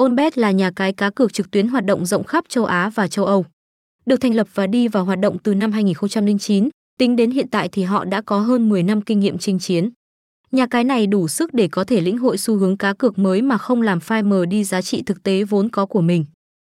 Onbet là nhà cái cá cược trực tuyến hoạt động rộng khắp châu Á và châu Âu. Được thành lập và đi vào hoạt động từ năm 2009, tính đến hiện tại thì họ đã có hơn 10 năm kinh nghiệm chinh chiến. Nhà cái này đủ sức để có thể lĩnh hội xu hướng cá cược mới mà không làm phai mờ đi giá trị thực tế vốn có của mình.